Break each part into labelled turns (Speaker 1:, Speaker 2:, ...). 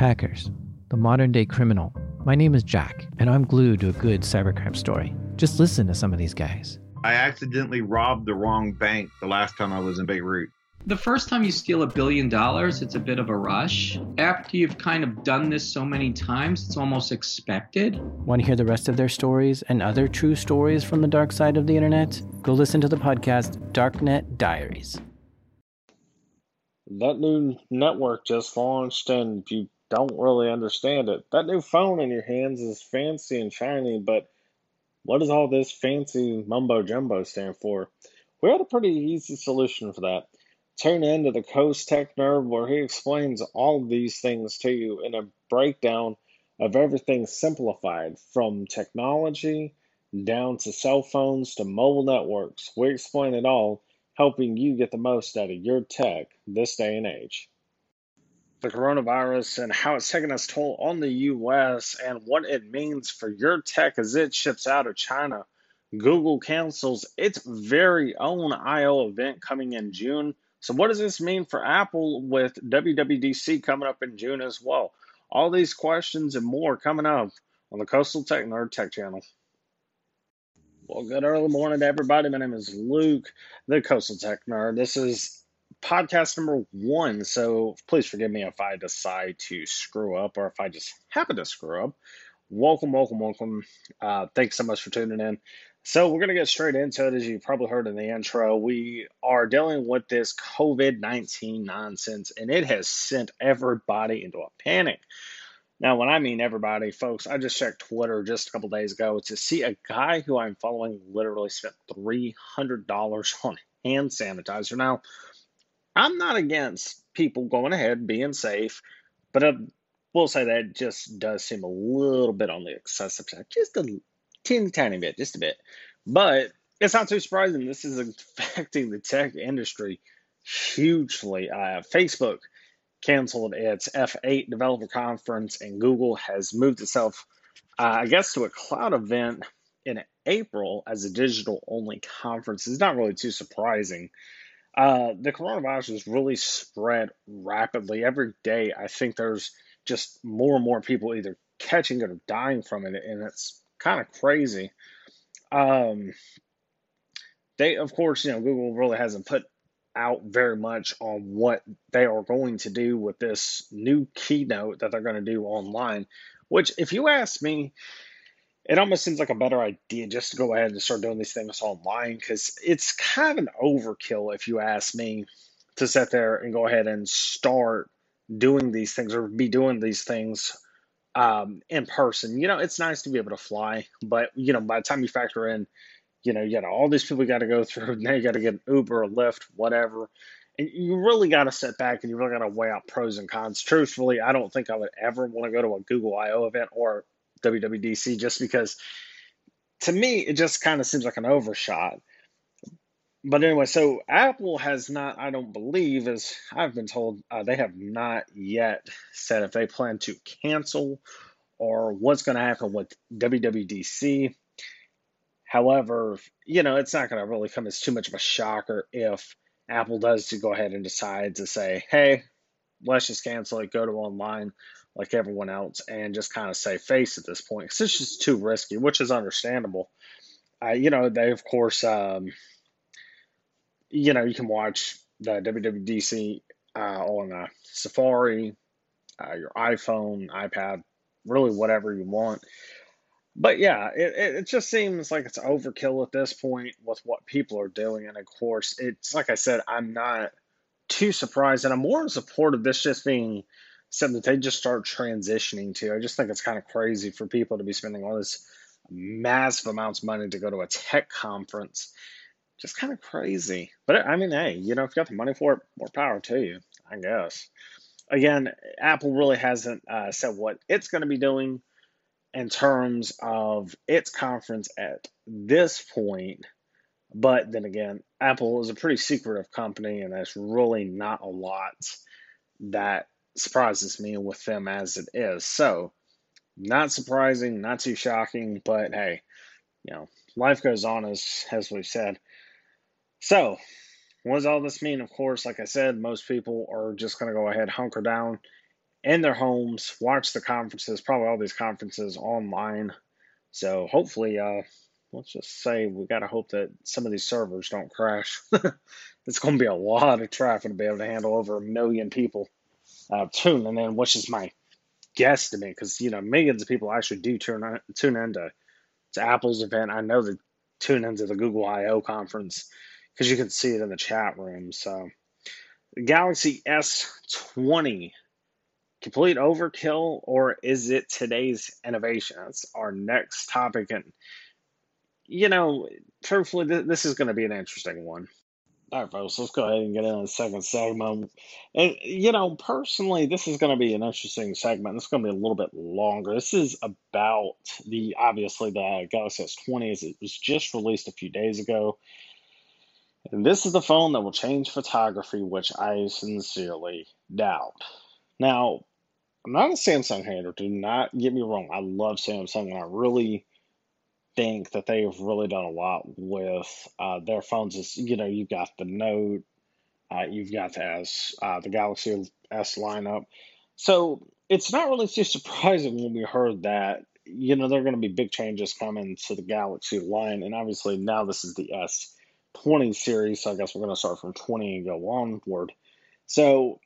Speaker 1: Hackers, the modern day criminal. My name is Jack, and I'm glued to a good cybercrime story. Just listen to some of these guys.
Speaker 2: I accidentally robbed the wrong bank the last time I was in Beirut.
Speaker 3: The first time you steal a billion dollars, it's a bit of a rush. After you've kind of done this so many times, it's almost expected.
Speaker 1: Want to hear the rest of their stories and other true stories from the dark side of the internet? Go listen to the podcast Darknet Diaries.
Speaker 4: That new network just launched, and you don't really understand it. That new phone in your hands is fancy and shiny, but what does all this fancy mumbo jumbo stand for? We had a pretty easy solution for that. Tune in to the Coast Tech Nerd where he explains all these things to you in a breakdown of everything simplified from technology down to cell phones to mobile networks. We explain it all, helping you get the most out of your tech this day and age the coronavirus and how it's taking its toll on the US and what it means for your tech as it ships out of China. Google cancels its very own I/O event coming in June. So, what does this mean for Apple with WWDC coming up in June as well? All these questions and more coming up on the Coastal Tech Nerd Tech Channel. Well, good early morning to everybody. My name is Luke, the Coastal Tech Nerd. This is podcast number one. So please forgive me if I decide to screw up or if I just happen to screw up. Welcome, welcome, welcome. Uh, thanks so much for tuning in. So we're going to get straight into it. As you probably heard in the intro, we are dealing with this COVID 19 nonsense, and it has sent everybody into a panic. Now, when I mean everybody, folks, I just checked Twitter just a couple days ago to see a guy who I'm following literally spent $300 on hand sanitizer. Now, I'm not against people going ahead being safe, but I will say that just does seem a little bit on the excessive side, just a teeny tiny bit, just a bit. But it's not too surprising. This is affecting the tech industry hugely. Uh, Facebook canceled its F8 developer conference, and Google has moved itself, uh, I guess, to a cloud event in April as a digital only conference. It's not really too surprising. Uh, the coronavirus has really spread rapidly. Every day, I think there's just more and more people either catching it or dying from it, and it's kind of crazy. Um, they, of course, you know, Google really hasn't put out very much on what they are going to do with this new keynote that they're going to do online. Which, if you ask me, it almost seems like a better idea just to go ahead and start doing these things online because it's kind of an overkill, if you ask me, to sit there and go ahead and start doing these things or be doing these things um, in person. You know, it's nice to be able to fly, but you know, by the time you factor in, you know, you got all these people got to go through. Now you got to get an Uber, a Lyft, whatever. And you really got to sit back and you really got to weigh out pros and cons. Truthfully, I don't think I would ever want to go to a Google I/O event or WWDC just because to me it just kind of seems like an overshot. But anyway, so Apple has not, I don't believe, as I've been told, uh, they have not yet said if they plan to cancel or what's going to happen with WWDC. However, you know, it's not going to really come as too much of a shocker if Apple does to go ahead and decide to say, hey, let's just cancel it, go to online like everyone else and just kind of save face at this point because it's just too risky, which is understandable. Uh, you know, they of course, um, you know, you can watch the WWDC uh, on a Safari, uh, your iPhone, iPad, really whatever you want. But yeah, it, it just seems like it's overkill at this point with what people are doing. And of course, it's like I said, I'm not too surprised, and I'm more in support of this just being something that they just start transitioning to. I just think it's kind of crazy for people to be spending all this massive amounts of money to go to a tech conference. Just kind of crazy. But I mean, hey, you know, if you got the money for it, more power to you, I guess. Again, Apple really hasn't uh, said what it's going to be doing in terms of its conference at this point. But then again, Apple is a pretty secretive company, and there's really not a lot that surprises me with them as it is. So, not surprising, not too shocking, but hey, you know, life goes on as as we've said. So, what does all this mean? Of course, like I said, most people are just going to go ahead, hunker down, in their homes, watch the conferences, probably all these conferences online. So hopefully, uh, let's just say we got to hope that some of these servers don't crash. it's going to be a lot of traffic to be able to handle over a million people uh, and then which is my guesstimate, because you know millions of people actually do tune tune into to Apple's event. I know they tune into the Google I/O conference because you can see it in the chat room. So, Galaxy S20 complete overkill or is it today's innovation? That's our next topic. And, you know, truthfully, th- this is going to be an interesting one. All right, folks, let's go ahead and get into the second segment. And, you know, personally, this is going to be an interesting segment. It's going to be a little bit longer. This is about the, obviously, the Galaxy S20 as it was just released a few days ago. And this is the phone that will change photography, which I sincerely doubt. Now, I'm not a Samsung hater. Do not get me wrong. I love Samsung, and I really think that they've really done a lot with uh, their phones. Is you know you've got the Note, uh, you've got the S, uh, the Galaxy S lineup. So it's not really too surprising when we heard that you know there are going to be big changes coming to the Galaxy line, and obviously now this is the S20 series. So I guess we're going to start from 20 and go onward. So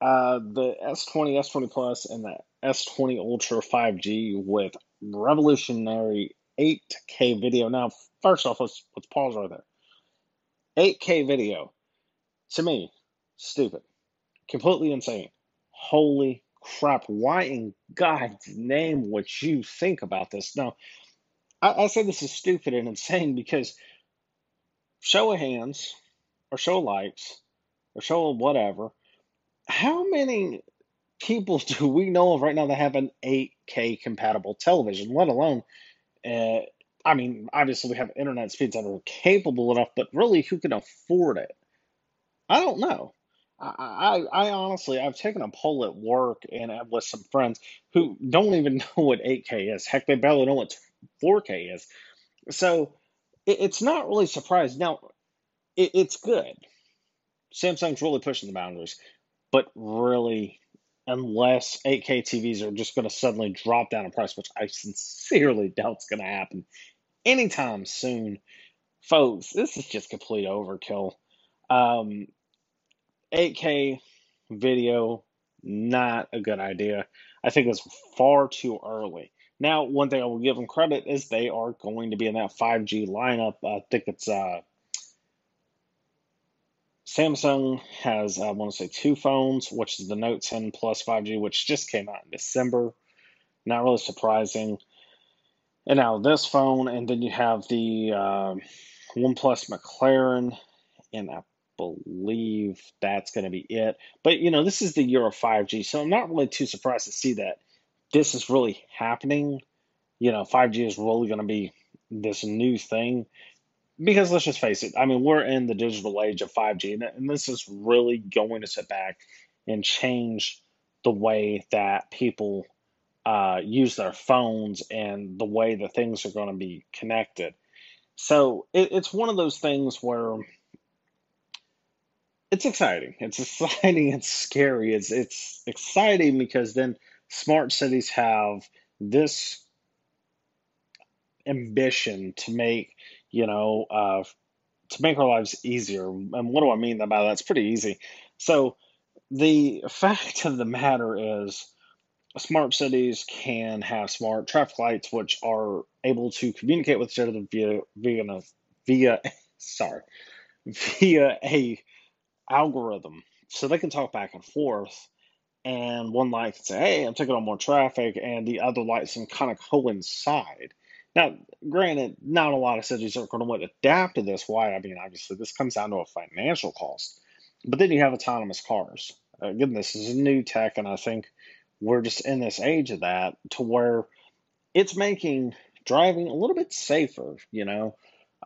Speaker 4: uh, the S20, S20 Plus, and the S20 Ultra 5G with revolutionary 8K video. Now, first off, let's let's pause right there. 8K video, to me, stupid, completely insane. Holy crap! Why in God's name would you think about this? Now, I, I say this is stupid and insane because show of hands, or show of likes, or show of whatever how many people do we know of right now that have an 8K compatible television, let alone, uh, I mean, obviously we have internet speeds that are capable enough, but really, who can afford it? I don't know. I, I, I honestly, I've taken a poll at work and with some friends who don't even know what 8K is. Heck, they barely know what 4K is. So it, it's not really surprising. Now, it, it's good. Samsung's really pushing the boundaries. But really, unless 8K TVs are just going to suddenly drop down in price, which I sincerely doubt is going to happen anytime soon, folks, this is just complete overkill. Um, 8K video, not a good idea. I think it's far too early. Now, one thing I will give them credit is they are going to be in that 5G lineup. I think it's uh, Samsung has, I want to say, two phones, which is the Note 10 Plus 5G, which just came out in December. Not really surprising. And now this phone, and then you have the uh, OnePlus McLaren, and I believe that's going to be it. But you know, this is the year of 5G, so I'm not really too surprised to see that this is really happening. You know, 5G is really going to be this new thing because let's just face it, I mean, we're in the digital age of 5G, and, this is really going to sit back and change the way that people uh, use their phones and the way that things are going to be connected. So it, it's one of those things where it's exciting. It's exciting. It's scary. It's it's exciting because then smart cities have this ambition to make you know, uh, to make our lives easier. And what do I mean by that? It's pretty easy. So the fact of the matter is, smart cities can have smart traffic lights, which are able to communicate with each other via via via sorry via a algorithm. So they can talk back and forth, and one light can say, "Hey, I'm taking on more traffic," and the other lights can kind of coincide. Now, granted, not a lot of cities are going to adapt to this. Why? I mean, obviously, this comes down to a financial cost. But then you have autonomous cars. Again, this is new tech, and I think we're just in this age of that to where it's making driving a little bit safer. You know,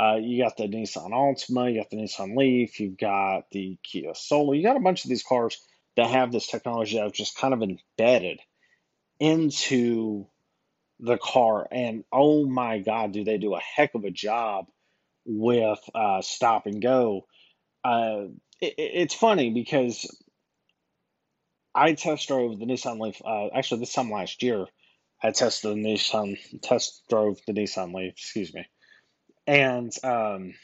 Speaker 4: uh, you got the Nissan Altima, you got the Nissan Leaf, you've got the Kia Soul, you got a bunch of these cars that have this technology that just kind of embedded into the car, and oh my God, do they do a heck of a job with uh, stop and go. Uh, it, it's funny because I test drove the Nissan Leaf. Uh, actually, this time last year, I tested the Nissan test drove the Nissan Leaf. Excuse me. And um,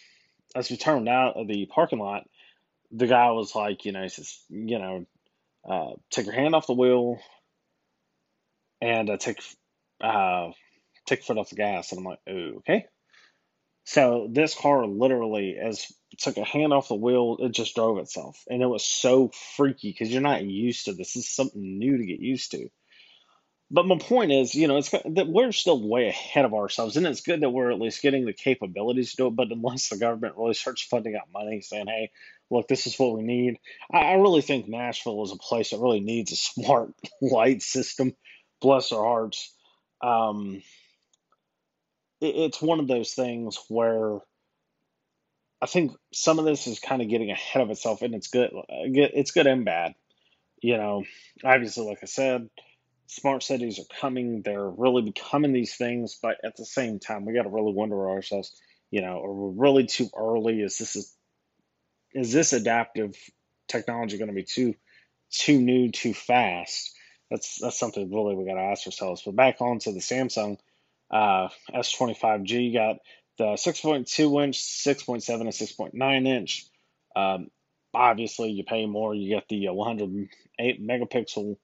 Speaker 4: as we turned out of the parking lot, the guy was like, you know, he says, you know, uh, take your hand off the wheel and uh, take uh, take foot off the gas. And I'm like, okay. So this car literally, as took a hand off the wheel, it just drove itself, and it was so freaky because you're not used to this. This is something new to get used to. But my point is, you know, it's that we're still way ahead of ourselves, and it's good that we're at least getting the capabilities to do it. But unless the government really starts funding out money, saying, "Hey, look, this is what we need," I, I really think Nashville is a place that really needs a smart light system. Bless their hearts. Um, it, it's one of those things where I think some of this is kind of getting ahead of itself, and it's good. It's good and bad. You know, obviously, like I said smart cities are coming. They're really becoming these things, but at the same time, we got to really wonder ourselves. You know, are we really too early? Is this is, is this adaptive technology going to be too too new, too fast? That's that's something really we got to ask ourselves. But back on to the Samsung uh, S20 5G, you got the 6.2 inch, 6.7, and 6.9 inch. Um, obviously, you pay more. You get the 108 megapixel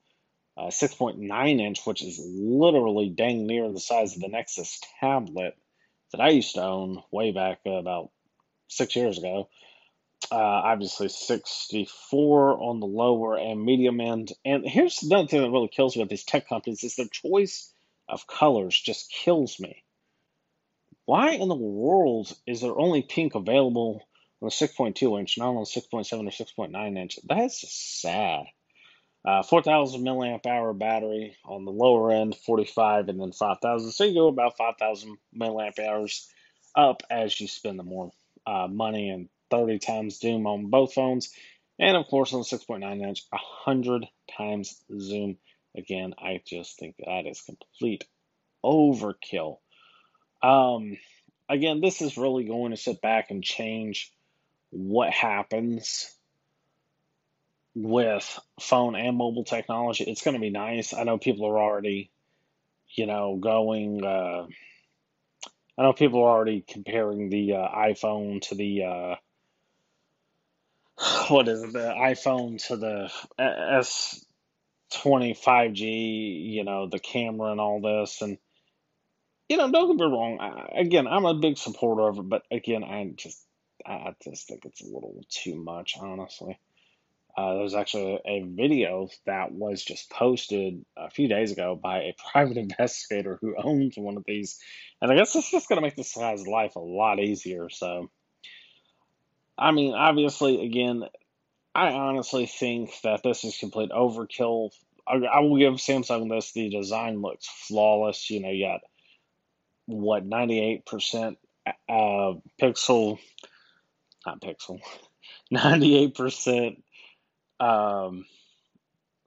Speaker 4: uh, 6.9 inch, which is literally dang near the size of the Nexus tablet that I used to own way back about six years ago. Uh, obviously, 64 on the lower and medium end. And here's another thing that really kills me about these tech companies is their choice of colors just kills me. Why in the world is there only pink available on the 6.2 inch, not on the 6.7 or 6.9 inch? That's just sad. Uh, 4,000 milliamp hour battery on the lower end, 45, and then 5,000. So you go about 5,000 milliamp hours up as you spend the more uh, money and 30 times zoom on both phones. And of course, on the 6.9 inch, 100 times zoom. Again, I just think that is complete overkill. Um, again, this is really going to sit back and change what happens with phone and mobile technology, it's going to be nice. I know people are already, you know, going. Uh, I know people are already comparing the uh, iPhone to the uh, what is it? The iPhone to the S twenty five G. You know, the camera and all this, and you know, don't get me wrong. I, again, I'm a big supporter of it, but again, I just I just think it's a little too much, honestly. Uh, there was actually a video that was just posted a few days ago by a private investigator who owns one of these. And I guess it's just going to make this guy's life a lot easier. So, I mean, obviously, again, I honestly think that this is complete overkill. I, I will give Samsung this. The design looks flawless. You know, you got what, 98% uh, pixel, not pixel, 98% um,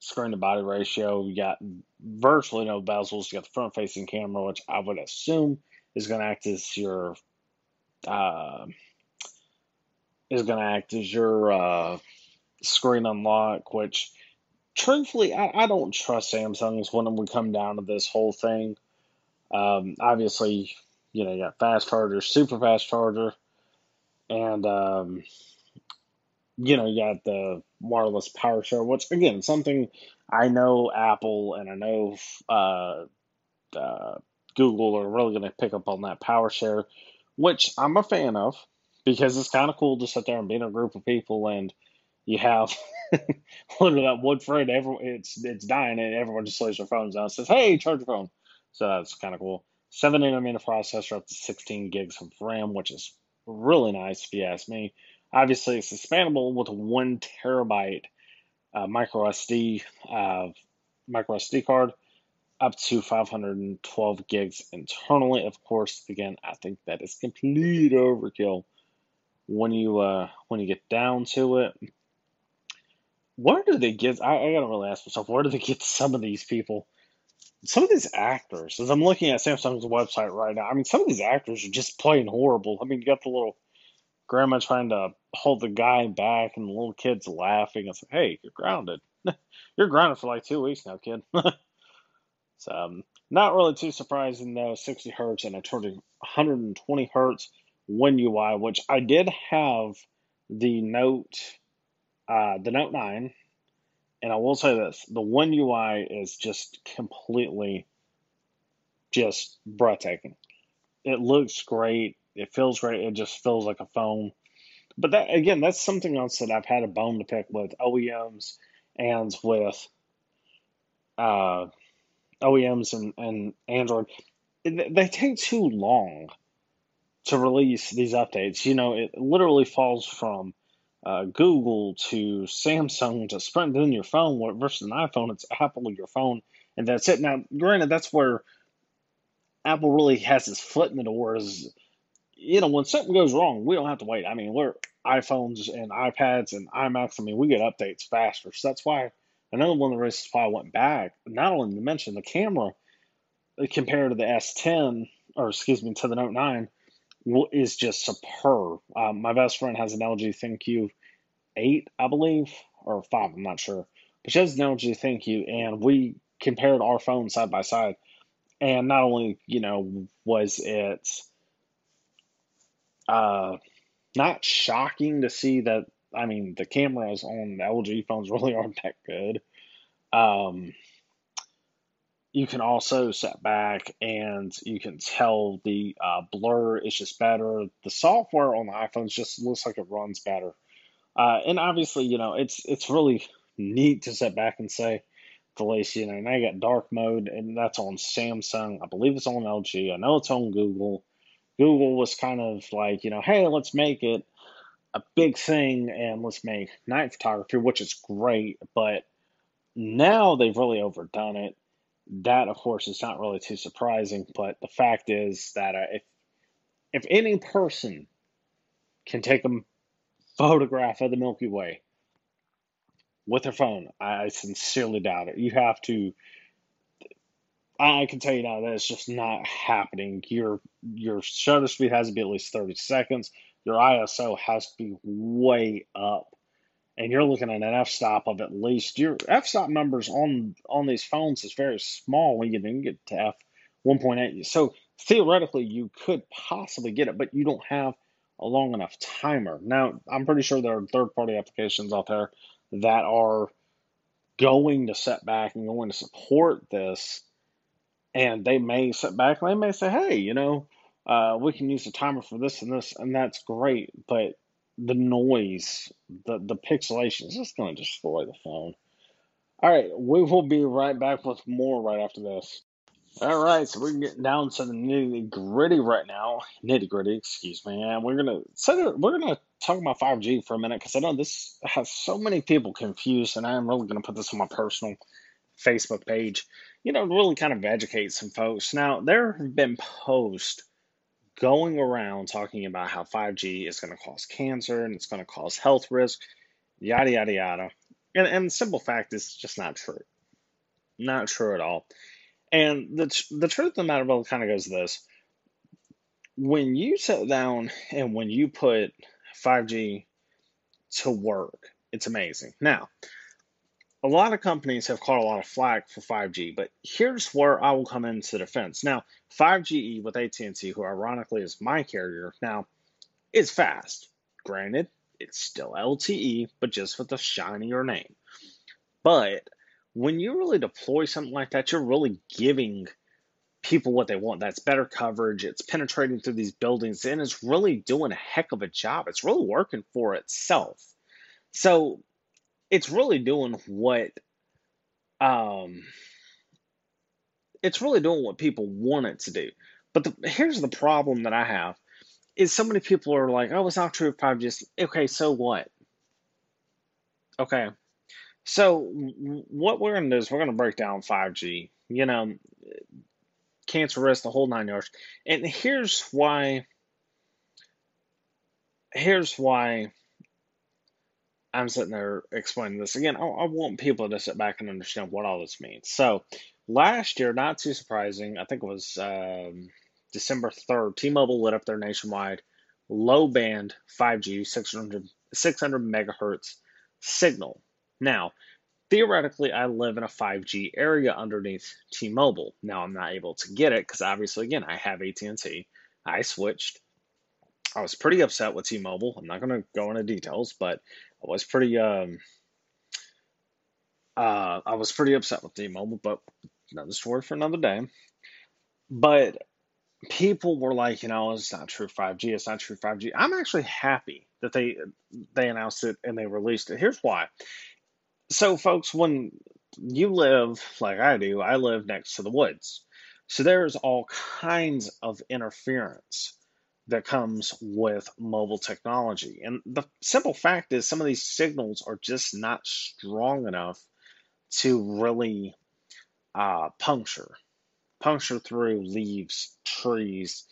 Speaker 4: screen to body ratio. You got virtually no bezels. You got the front facing camera, which I would assume is going to act as your uh, is going to act as your uh, screen unlock. Which, truthfully, I, I don't trust Samsung's when we come down to this whole thing. Um, obviously, you know, you got fast charger, super fast charger, and um, you know, you got the wireless power share, which again, something I know Apple and I know uh, uh, Google are really going to pick up on that power share, which I'm a fan of because it's kind of cool to sit there and be in a group of people and you have literally that one friend. Everyone, it's it's dying and everyone just lays their phones down and says, "Hey, charge your phone." So that's kind of cool. Seven nanometer processor up to 16 gigs of RAM, which is really nice if you ask me. Obviously, it's expandable with a one terabyte uh, micro SD uh, micro SD card up to 512 gigs internally. Of course, again, I think that is complete overkill when you uh, when you get down to it. Where do they get? I, I gotta really ask myself, where do they get some of these people? Some of these actors, as I'm looking at Samsung's website right now, I mean, some of these actors are just plain horrible. I mean, you got the little grandma trying to hold the guy back and the little kid's laughing. It's like, hey, you're grounded. you're grounded for like two weeks now, kid. so, um, not really too surprising though. 60 hertz and I told you 120 hertz One UI, which I did have the Note, uh, the Note 9, and I will say this: the One UI is just completely, just breathtaking. It looks great. It feels great. It just feels like a phone. But that again, that's something else that I've had a bone to pick with OEMs and with uh, OEMs and, and Android. They take too long to release these updates. You know, it literally falls from uh, Google to Samsung to Sprint in your phone versus an iPhone. It's Apple your phone, and that's it. Now, granted, that's where Apple really has its foot in the door. Is you know, when something goes wrong, we don't have to wait. I mean, we're iPhones and iPads and iMacs. I mean, we get updates faster. So that's why another one of the reasons why I went back, not only to mention the camera uh, compared to the S10, or excuse me, to the Note 9, is just superb. Um, my best friend has an LG ThinQ 8, I believe, or 5, I'm not sure. But she has an LG ThinQ, and we compared our phones side by side. And not only, you know, was it uh, not shocking to see that. I mean, the cameras on the LG phones really aren't that good. Um, you can also set back and you can tell the uh, blur is just better. The software on the iPhones just looks like it runs better. Uh, and obviously, you know, it's it's really neat to set back and say, least, you know, now you got dark mode, and that's on Samsung. I believe it's on LG. I know it's on Google. Google was kind of like, you know, hey, let's make it a big thing and let's make night photography, which is great, but now they've really overdone it. That, of course, is not really too surprising, but the fact is that uh, if if any person can take a photograph of the Milky Way with their phone, I sincerely doubt it. You have to I can tell you now that it's just not happening. Your your shutter speed has to be at least 30 seconds. Your ISO has to be way up. And you're looking at an f-stop of at least your f-stop numbers on on these phones is very small when you can get to f 1.8. So theoretically you could possibly get it, but you don't have a long enough timer. Now, I'm pretty sure there are third-party applications out there that are going to set back and going to support this and they may sit back and they may say, hey, you know, uh, we can use the timer for this and this, and that's great. But the noise, the the pixelation is just going to destroy the phone. All right, we will be right back with more right after this. All right, so we're getting down to the nitty gritty right now. Nitty gritty, excuse me. And we're gonna so we're gonna talk about 5G for a minute because I know this has so many people confused, and I'm really gonna put this on my personal Facebook page you know, really kind of educate some folks. Now, there have been posts going around talking about how 5G is going to cause cancer and it's going to cause health risk, yada, yada, yada. And, and the simple fact is just not true. Not true at all. And the, the truth of the matter really kind of goes this when you sit down and when you put 5G to work, it's amazing. Now, a lot of companies have caught a lot of flack for 5G, but here's where I will come into defense. Now, 5GE with AT&T, who ironically is my carrier now, is fast. Granted, it's still LTE, but just with a shinier name. But when you really deploy something like that, you're really giving people what they want. That's better coverage. It's penetrating through these buildings, and it's really doing a heck of a job. It's really working for itself. So it's really doing what um it's really doing what people want it to do. But the, here's the problem that I have is so many people are like, oh, it's not true 5G. Okay, so what? Okay. So what we're to do is we're to break down 5G, you know, cancer risk, the whole nine yards. And here's why, here's why I'm sitting there explaining this again. I, I, want people to sit back and understand what all this means. So, last year, not too surprising, I think it was um, December 3rd, T Mobile lit up their nationwide low band 5G 600, 600 megahertz signal. Now, theoretically, I live in a 5G area underneath T-Mobile. Now I'm not able to get it because obviously, again, I have AT&T. I switched. I was pretty upset with T-Mobile. I'm not going to go into details, but I was pretty um, uh, I was pretty upset with T-Mobile, but another story for another day. But people were like, you know, it's not true 5G. It's not true 5G. I'm actually happy that they they announced it and they released it. Here's why. So, folks, when you live like I do, I live next to the woods. So there's all kinds of interference that comes with mobile technology. And the simple fact is, some of these signals are just not strong enough to really uh, puncture, puncture through leaves, trees,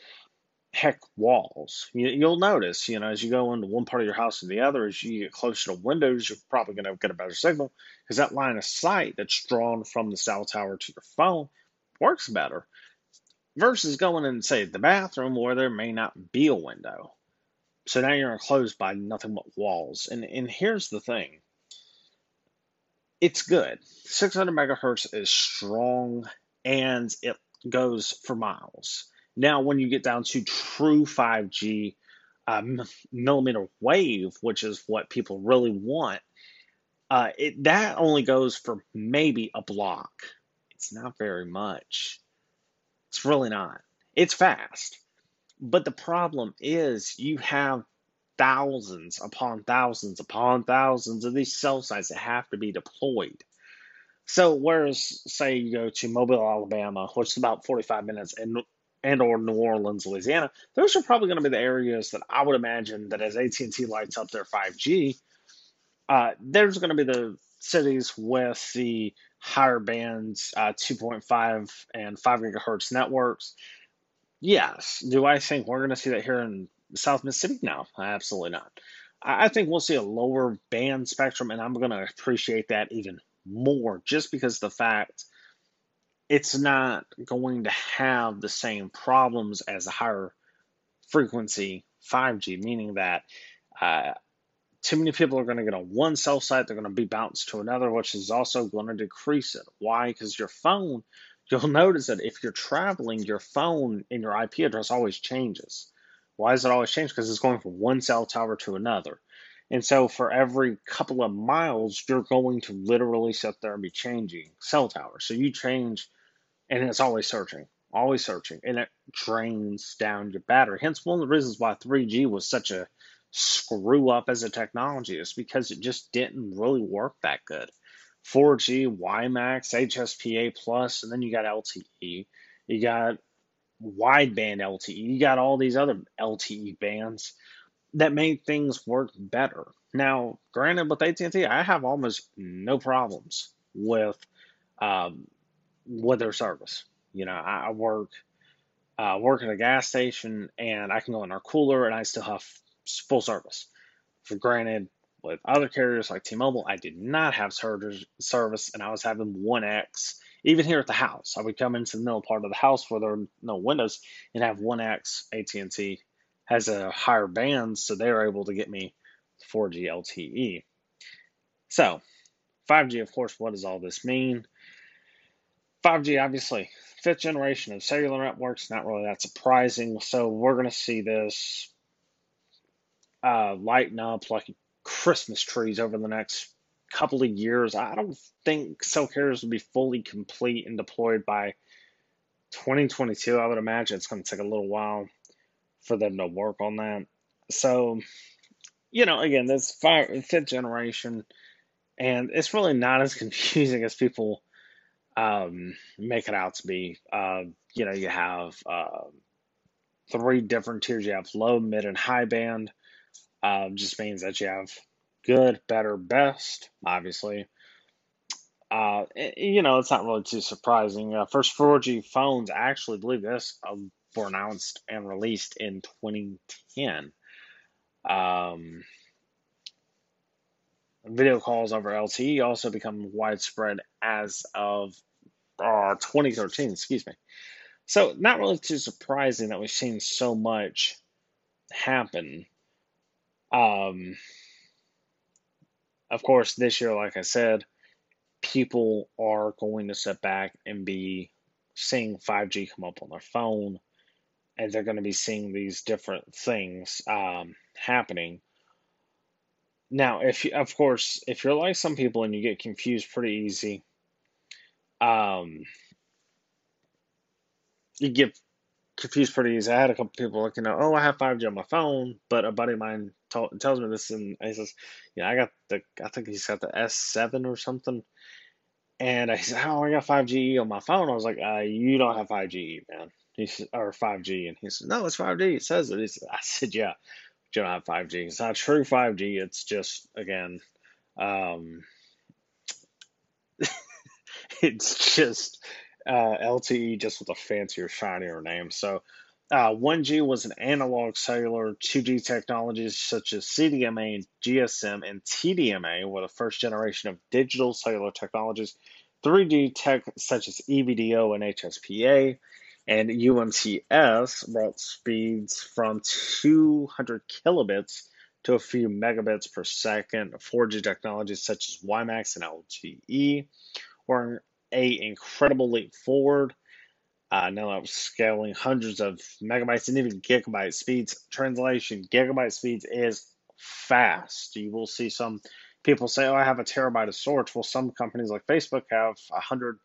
Speaker 4: heck, walls. You, you'll notice, you know, as you go into one part of your house and the other, as you get closer to windows, you're probably going to get a better signal because that line of sight that's drawn from the cell tower to your phone works better versus going in, say, the bathroom where there may not be a window. So now you're enclosed by nothing but walls. And, and here's the thing it's good. 600 megahertz is strong and it goes for miles. Now, when you get down to true 5G uh, millimeter wave, which is what people really want, uh, it, that only goes for maybe a block. It's not very much. It's really not. It's fast. But the problem is you have thousands upon thousands upon thousands of these cell sites that have to be deployed. So whereas say you go to Mobile, Alabama, which is about 45 minutes, and and or New Orleans, Louisiana, those are probably going to be the areas that I would imagine that as AT&T lights up their 5G, uh, there's going to be the cities with the higher bands, uh, 2.5 and 5 gigahertz networks. Yes. Do I think we're going to see that here in South Mississippi? No, absolutely not. I think we'll see a lower band spectrum, and I'm going to appreciate that even more just because the fact it's not going to have the same problems as a higher frequency 5G, meaning that uh, too many people are going to get on one cell site, they're going to be bounced to another, which is also going to decrease it. Why? Because your phone, you'll notice that if you're traveling, your phone and your IP address always changes. Why does it always change? Because it's going from one cell tower to another. And so for every couple of miles, you're going to literally sit there and be changing cell towers. So you change, and it's always searching, always searching, and it drains down your battery. Hence, one of the reasons why 3G was such a screw up as a technology is because it just didn't really work that good. 4G, WiMAX, HSPA plus, and then you got LTE. You got wideband LTE. You got all these other LTE bands that made things work better. Now, granted, with AT&T, I have almost no problems with um, with their service. You know, I, work uh, work at a gas station, and I can go in our cooler, and I still have full service. For granted, with other carriers like T-Mobile, I did not have service, and I was having 1x. Even here at the house, I would come into the middle part of the house where there are no windows and have 1x AT&T has a higher band, so they're able to get me 4G LTE. So, 5G, of course, what does all this mean? 5G, obviously, fifth generation of cellular networks, not really that surprising. So, we're going to see this uh, lighten up like Christmas trees over the next couple of years. I don't think cell carriers will be fully complete and deployed by 2022. I would imagine it's going to take a little while for them to work on that. So, you know, again, this fifth generation, and it's really not as confusing as people um, make it out to be. Uh, you know, you have uh, three different tiers. You have low, mid, and high band. Uh, just means that you have good, better, best, obviously. Uh, you know, it's not really too surprising. Uh, first 4G phones, I actually believe this, uh, were announced and released in 2010. Um, video calls over LTE also become widespread as of uh, 2013, excuse me. So, not really too surprising that we've seen so much happen um, of course, this year, like I said, people are going to sit back and be seeing 5G come up on their phone, and they're going to be seeing these different things um, happening. Now, if you, of course, if you're like some people and you get confused pretty easy, um, you get confused pretty easy. I had a couple people looking know, oh, I have 5G on my phone, but a buddy of mine tells me this, and he says, yeah, I got the, I think he's got the S7 or something. And I said, oh, I got 5G on my phone. I was like, uh, you don't have 5G, man. He said, or 5G. And he said, no, it's 5G. It says it. He Said, I said, yeah, you don't have 5G. It's not true 5G. It's just, again, um, it's just uh, LTE just with a fancier, shinier name. So uh, 1G was an analog cellular. 2G technologies such as CDMA, GSM, and TDMA were the first generation of digital cellular technologies. 3G tech such as EVDO and HSPA and UMTS brought speeds from 200 kilobits to a few megabits per second. 4G technologies such as WiMAX and LTE were a incredible leap forward. Uh, now scaling hundreds of megabytes and even gigabyte speeds. Translation gigabyte speeds is fast. You will see some people say, "Oh, I have a terabyte of storage." Well, some companies like Facebook have a hundred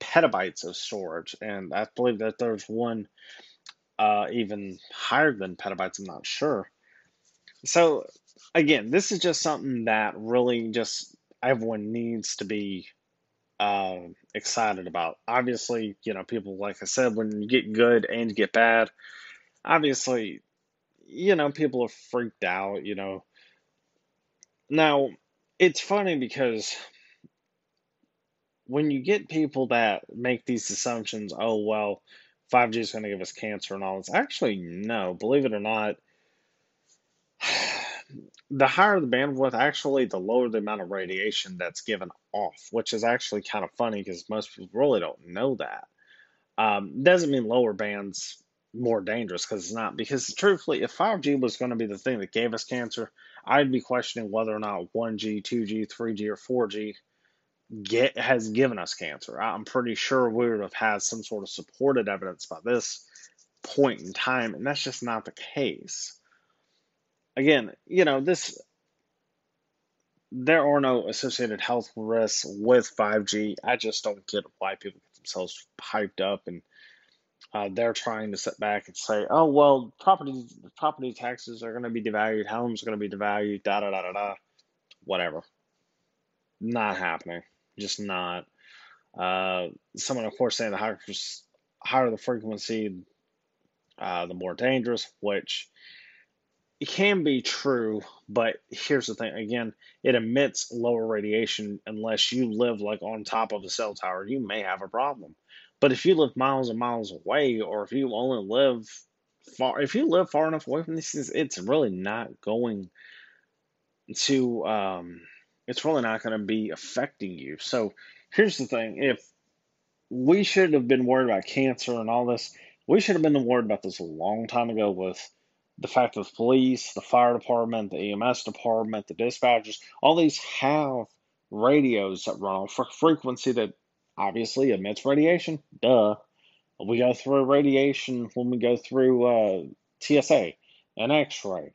Speaker 4: petabytes of storage, and I believe that there's one uh, even higher than petabytes. I'm not sure. So again, this is just something that really just everyone needs to be uh, excited about. Obviously, you know, people, like I said, when you get good and you get bad, obviously, you know, people are freaked out, you know. Now, it's funny because when you get people that make these assumptions, oh, well, 5G is going to give us cancer and all this, actually, no, believe it or not the higher the bandwidth, actually, the lower the amount of radiation that's given off, which is actually kind of funny because most people really don't know that. Um, doesn't mean lower bands more dangerous because it's not. Because truthfully, if 5G was going to be the thing that gave us cancer, I'd be questioning whether or not 1G, 2G, 3G, or 4G get has given us cancer. I'm pretty sure we would have had some sort of supported evidence by this point in time, and that's just not the case again, you know, this there are no associated health risks with 5G. I just don't get why people get themselves hyped up and uh, they're trying to sit back and say, oh, well, property property taxes are going to be devalued, homes are going to be devalued, da da da da da, whatever. Not happening. Just not. Uh, someone, of course, saying the higher, higher the frequency, uh, the more dangerous, which it can be true, but here's the thing again, it emits lower radiation unless you live like on top of a cell tower. You may have a problem. But if you live miles and miles away, or if you only live far, if you live far enough away from these things, it's really not going to, um, it's really not going to be affecting you. So here's the thing if we should have been worried about cancer and all this, we should have been worried about this a long time ago with the fact that the police, the fire department, the EMS department, the dispatchers, all these have radios that run on a frequency that obviously emits radiation. Duh. We go through radiation when we go through uh, TSA, an X ray,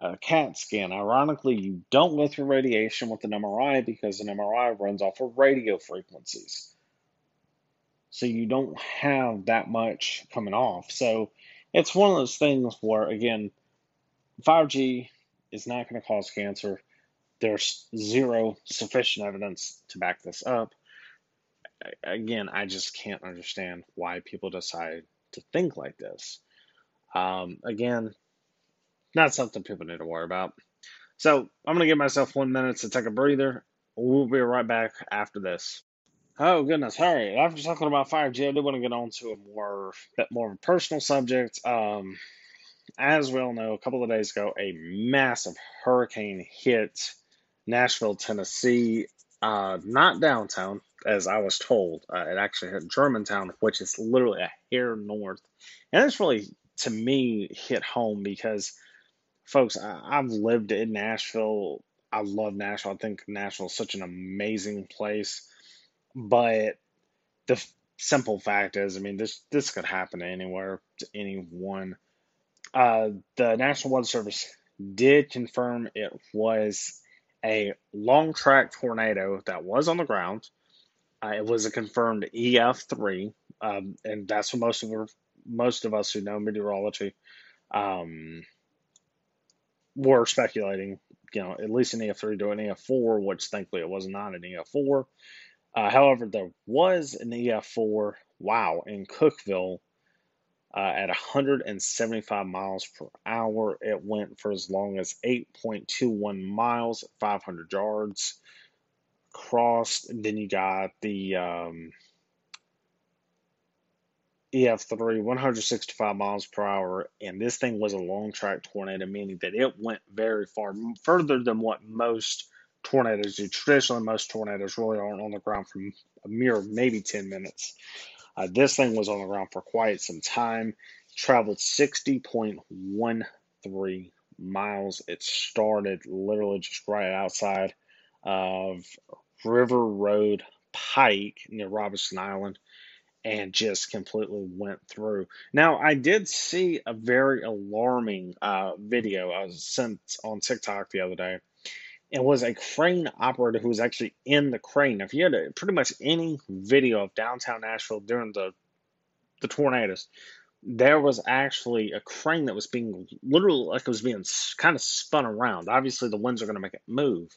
Speaker 4: a CAT scan. Ironically, you don't go through radiation with an MRI because an MRI runs off of radio frequencies. So you don't have that much coming off. So it's one of those things where, again, 5G is not going to cause cancer. There's zero sufficient evidence to back this up. Again, I just can't understand why people decide to think like this. Um, again, not something people need to worry about. So I'm going to give myself one minute to take a breather. We'll be right back after this. Oh goodness! All right. After talking about 5G, I do want to get on to a more bit more of a personal subject. Um, as we all know, a couple of days ago, a massive hurricane hit Nashville, Tennessee. Uh, not downtown, as I was told. Uh, it actually hit Germantown, which is literally a hair north. And it's really, to me, hit home because, folks, I, I've lived in Nashville. I love Nashville. I think Nashville is such an amazing place but the f- simple fact is, I mean, this this could happen anywhere to anyone. Uh, the National Weather Service did confirm it was a long track tornado that was on the ground. Uh, it was a confirmed EF3, um, and that's what most of our, most of us who know meteorology um, were speculating. You know, at least an EF3 to an EF4, which thankfully it was not an EF4. Uh, however, there was an EF4, wow, in Cookeville uh, at 175 miles per hour. It went for as long as 8.21 miles, 500 yards. Crossed. Then you got the um, EF3, 165 miles per hour, and this thing was a long track tornado, meaning that it went very far, further than what most tornadoes do. Traditionally, most tornadoes really aren't on the ground for a mere maybe 10 minutes. Uh, this thing was on the ground for quite some time, traveled 60.13 miles. It started literally just right outside of River Road Pike near Robinson Island and just completely went through. Now, I did see a very alarming uh, video I was sent on TikTok the other day. It was a crane operator who was actually in the crane. If you had a, pretty much any video of downtown Nashville during the the tornadoes, there was actually a crane that was being literally like it was being kind of spun around. Obviously, the winds are going to make it move.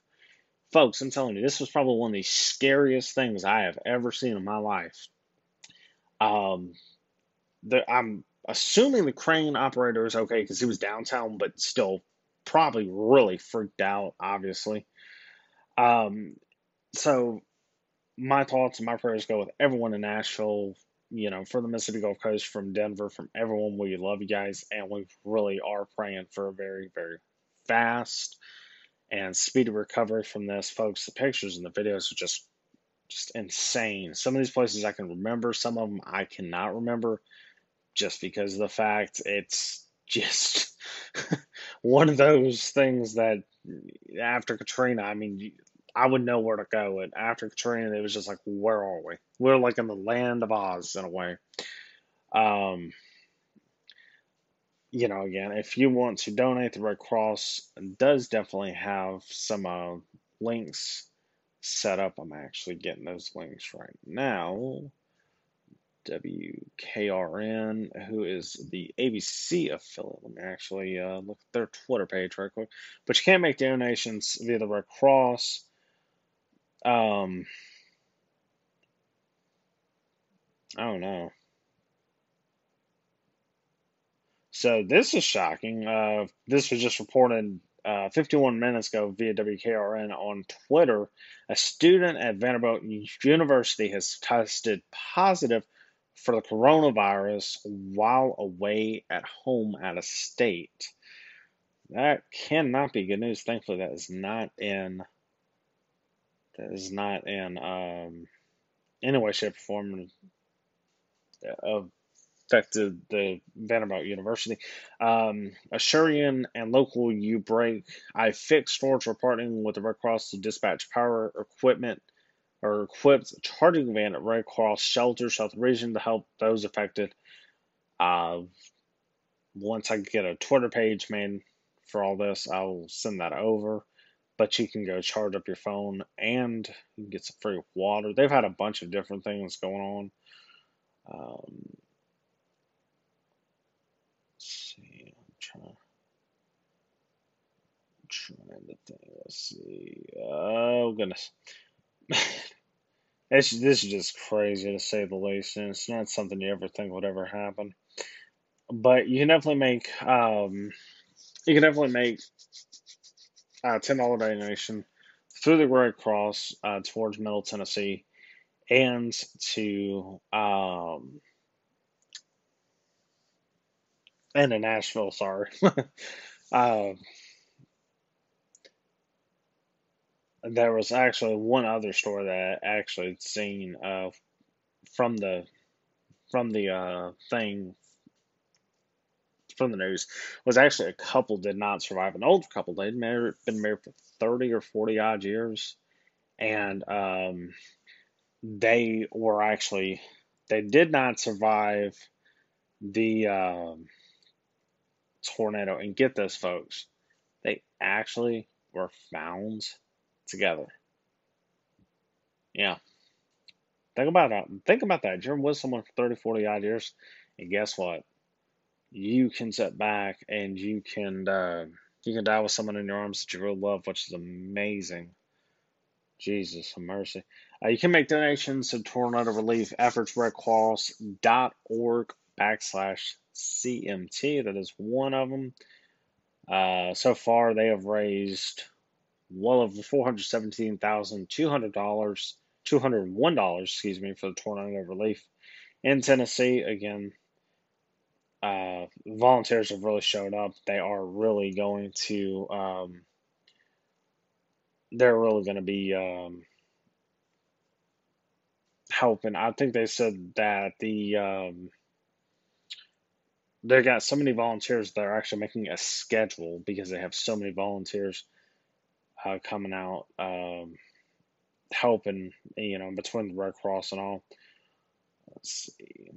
Speaker 4: Folks, I'm telling you, this was probably one of the scariest things I have ever seen in my life. Um, the, I'm assuming the crane operator is okay because he was downtown, but still probably really freaked out, obviously. Um, so my thoughts and my prayers go with everyone in Nashville, you know, for the Mississippi Gulf Coast, from Denver, from everyone. We love you guys, and we really are praying for a very, very fast and speedy recovery from this, folks. The pictures and the videos are just just insane. Some of these places I can remember, some of them I cannot remember just because of the fact it's just one of those things that after Katrina, I mean, I would know where to go. And after Katrina, it was just like, where are we? We're like in the land of Oz in a way. Um, you know, again, if you want to donate, the Red Cross does definitely have some uh, links set up. I'm actually getting those links right now. WKRN, who is the ABC affiliate. Let me actually uh, look at their Twitter page right quick. But you can't make donations via the Red Cross. Um, I don't know. So this is shocking. Uh, this was just reported uh, 51 minutes ago via WKRN on Twitter. A student at Vanderbilt University has tested positive for the coronavirus while away at home out of state. That cannot be good news. Thankfully, that is not in that is not in um, any way, shape, or form affected the Vanderbilt University. Um, Asurion and local U break. I fixed storage are partnering with the Red Cross to dispatch power equipment or equipped charging van at Red Cross shelter South Region to help those affected. Uh, once I get a Twitter page made for all this, I'll send that over. But you can go charge up your phone and you can get some free water. They've had a bunch of different things going on. Um, see, I'm trying. Trying to think. Let's see. Oh goodness. It's, this is just crazy to say the least, and it's not something you ever think would ever happen. But you can definitely make um, you can definitely make a ten dollar donation through the Red Cross uh, towards Middle Tennessee and to um, and in Nashville. Sorry. uh, there was actually one other story that I actually seen uh, from the from the uh, thing from the news was actually a couple did not survive. An older couple, they'd married, been married for thirty or forty odd years, and um, they were actually they did not survive the um, tornado. And get this, folks, they actually were found together. Yeah. Think about that. Think about that. You're with someone for 30, 40 odd years, and guess what? You can sit back and you can uh, you can die with someone in your arms that you really love, which is amazing. Jesus have mercy. Uh, you can make donations to tornado relief efforts redcross.org backslash CMT. That is one of them. Uh, so far, they have raised well over four hundred seventeen thousand two hundred dollars, two hundred one dollars, excuse me, for the tornado relief in Tennessee. Again, uh, volunteers have really showed up. They are really going to. Um, they're really going to be um, helping. I think they said that the um, they got so many volunteers that are actually making a schedule because they have so many volunteers uh, coming out um, helping, you know, between the Red Cross and all. Let's see.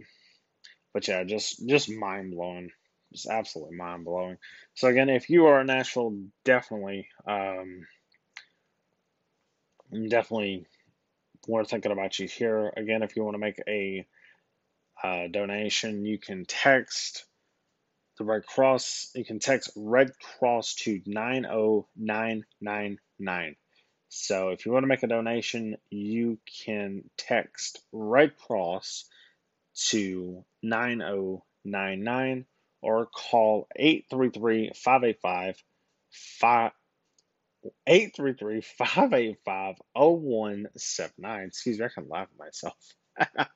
Speaker 4: But yeah, just just mind blowing, just absolutely mind blowing. So again, if you are in Nashville, definitely, um, definitely, we're thinking about you here. Again, if you want to make a uh, donation, you can text the Red Cross. You can text Red Cross to 90999. So if you want to make a donation, you can text Red Cross to 9099 or call 833 585 833 585 0179. Excuse me, I can laugh at myself.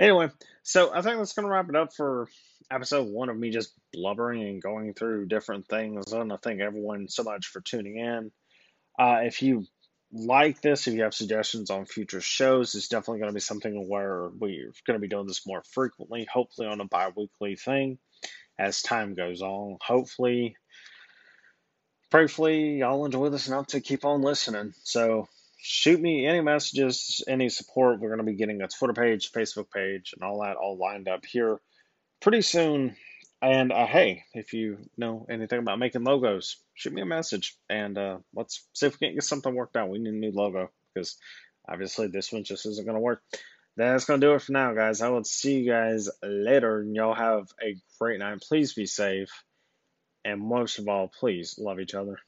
Speaker 4: Anyway, so I think that's going to wrap it up for episode one of me just blubbering and going through different things. I want to thank everyone so much for tuning in. Uh, if you like this, if you have suggestions on future shows, it's definitely going to be something where we're going to be doing this more frequently, hopefully on a bi weekly thing as time goes on. Hopefully, prayerfully, y'all enjoy this enough to keep on listening. So, shoot me any messages, any support. We're going to be getting a Twitter page, Facebook page, and all that all lined up here pretty soon. And uh, hey, if you know anything about making logos, shoot me a message and uh, let's see if we can get something worked out. We need a new logo because obviously this one just isn't going to work. That's going to do it for now, guys. I will see you guys later, and y'all have a great night. Please be safe, and most of all, please love each other.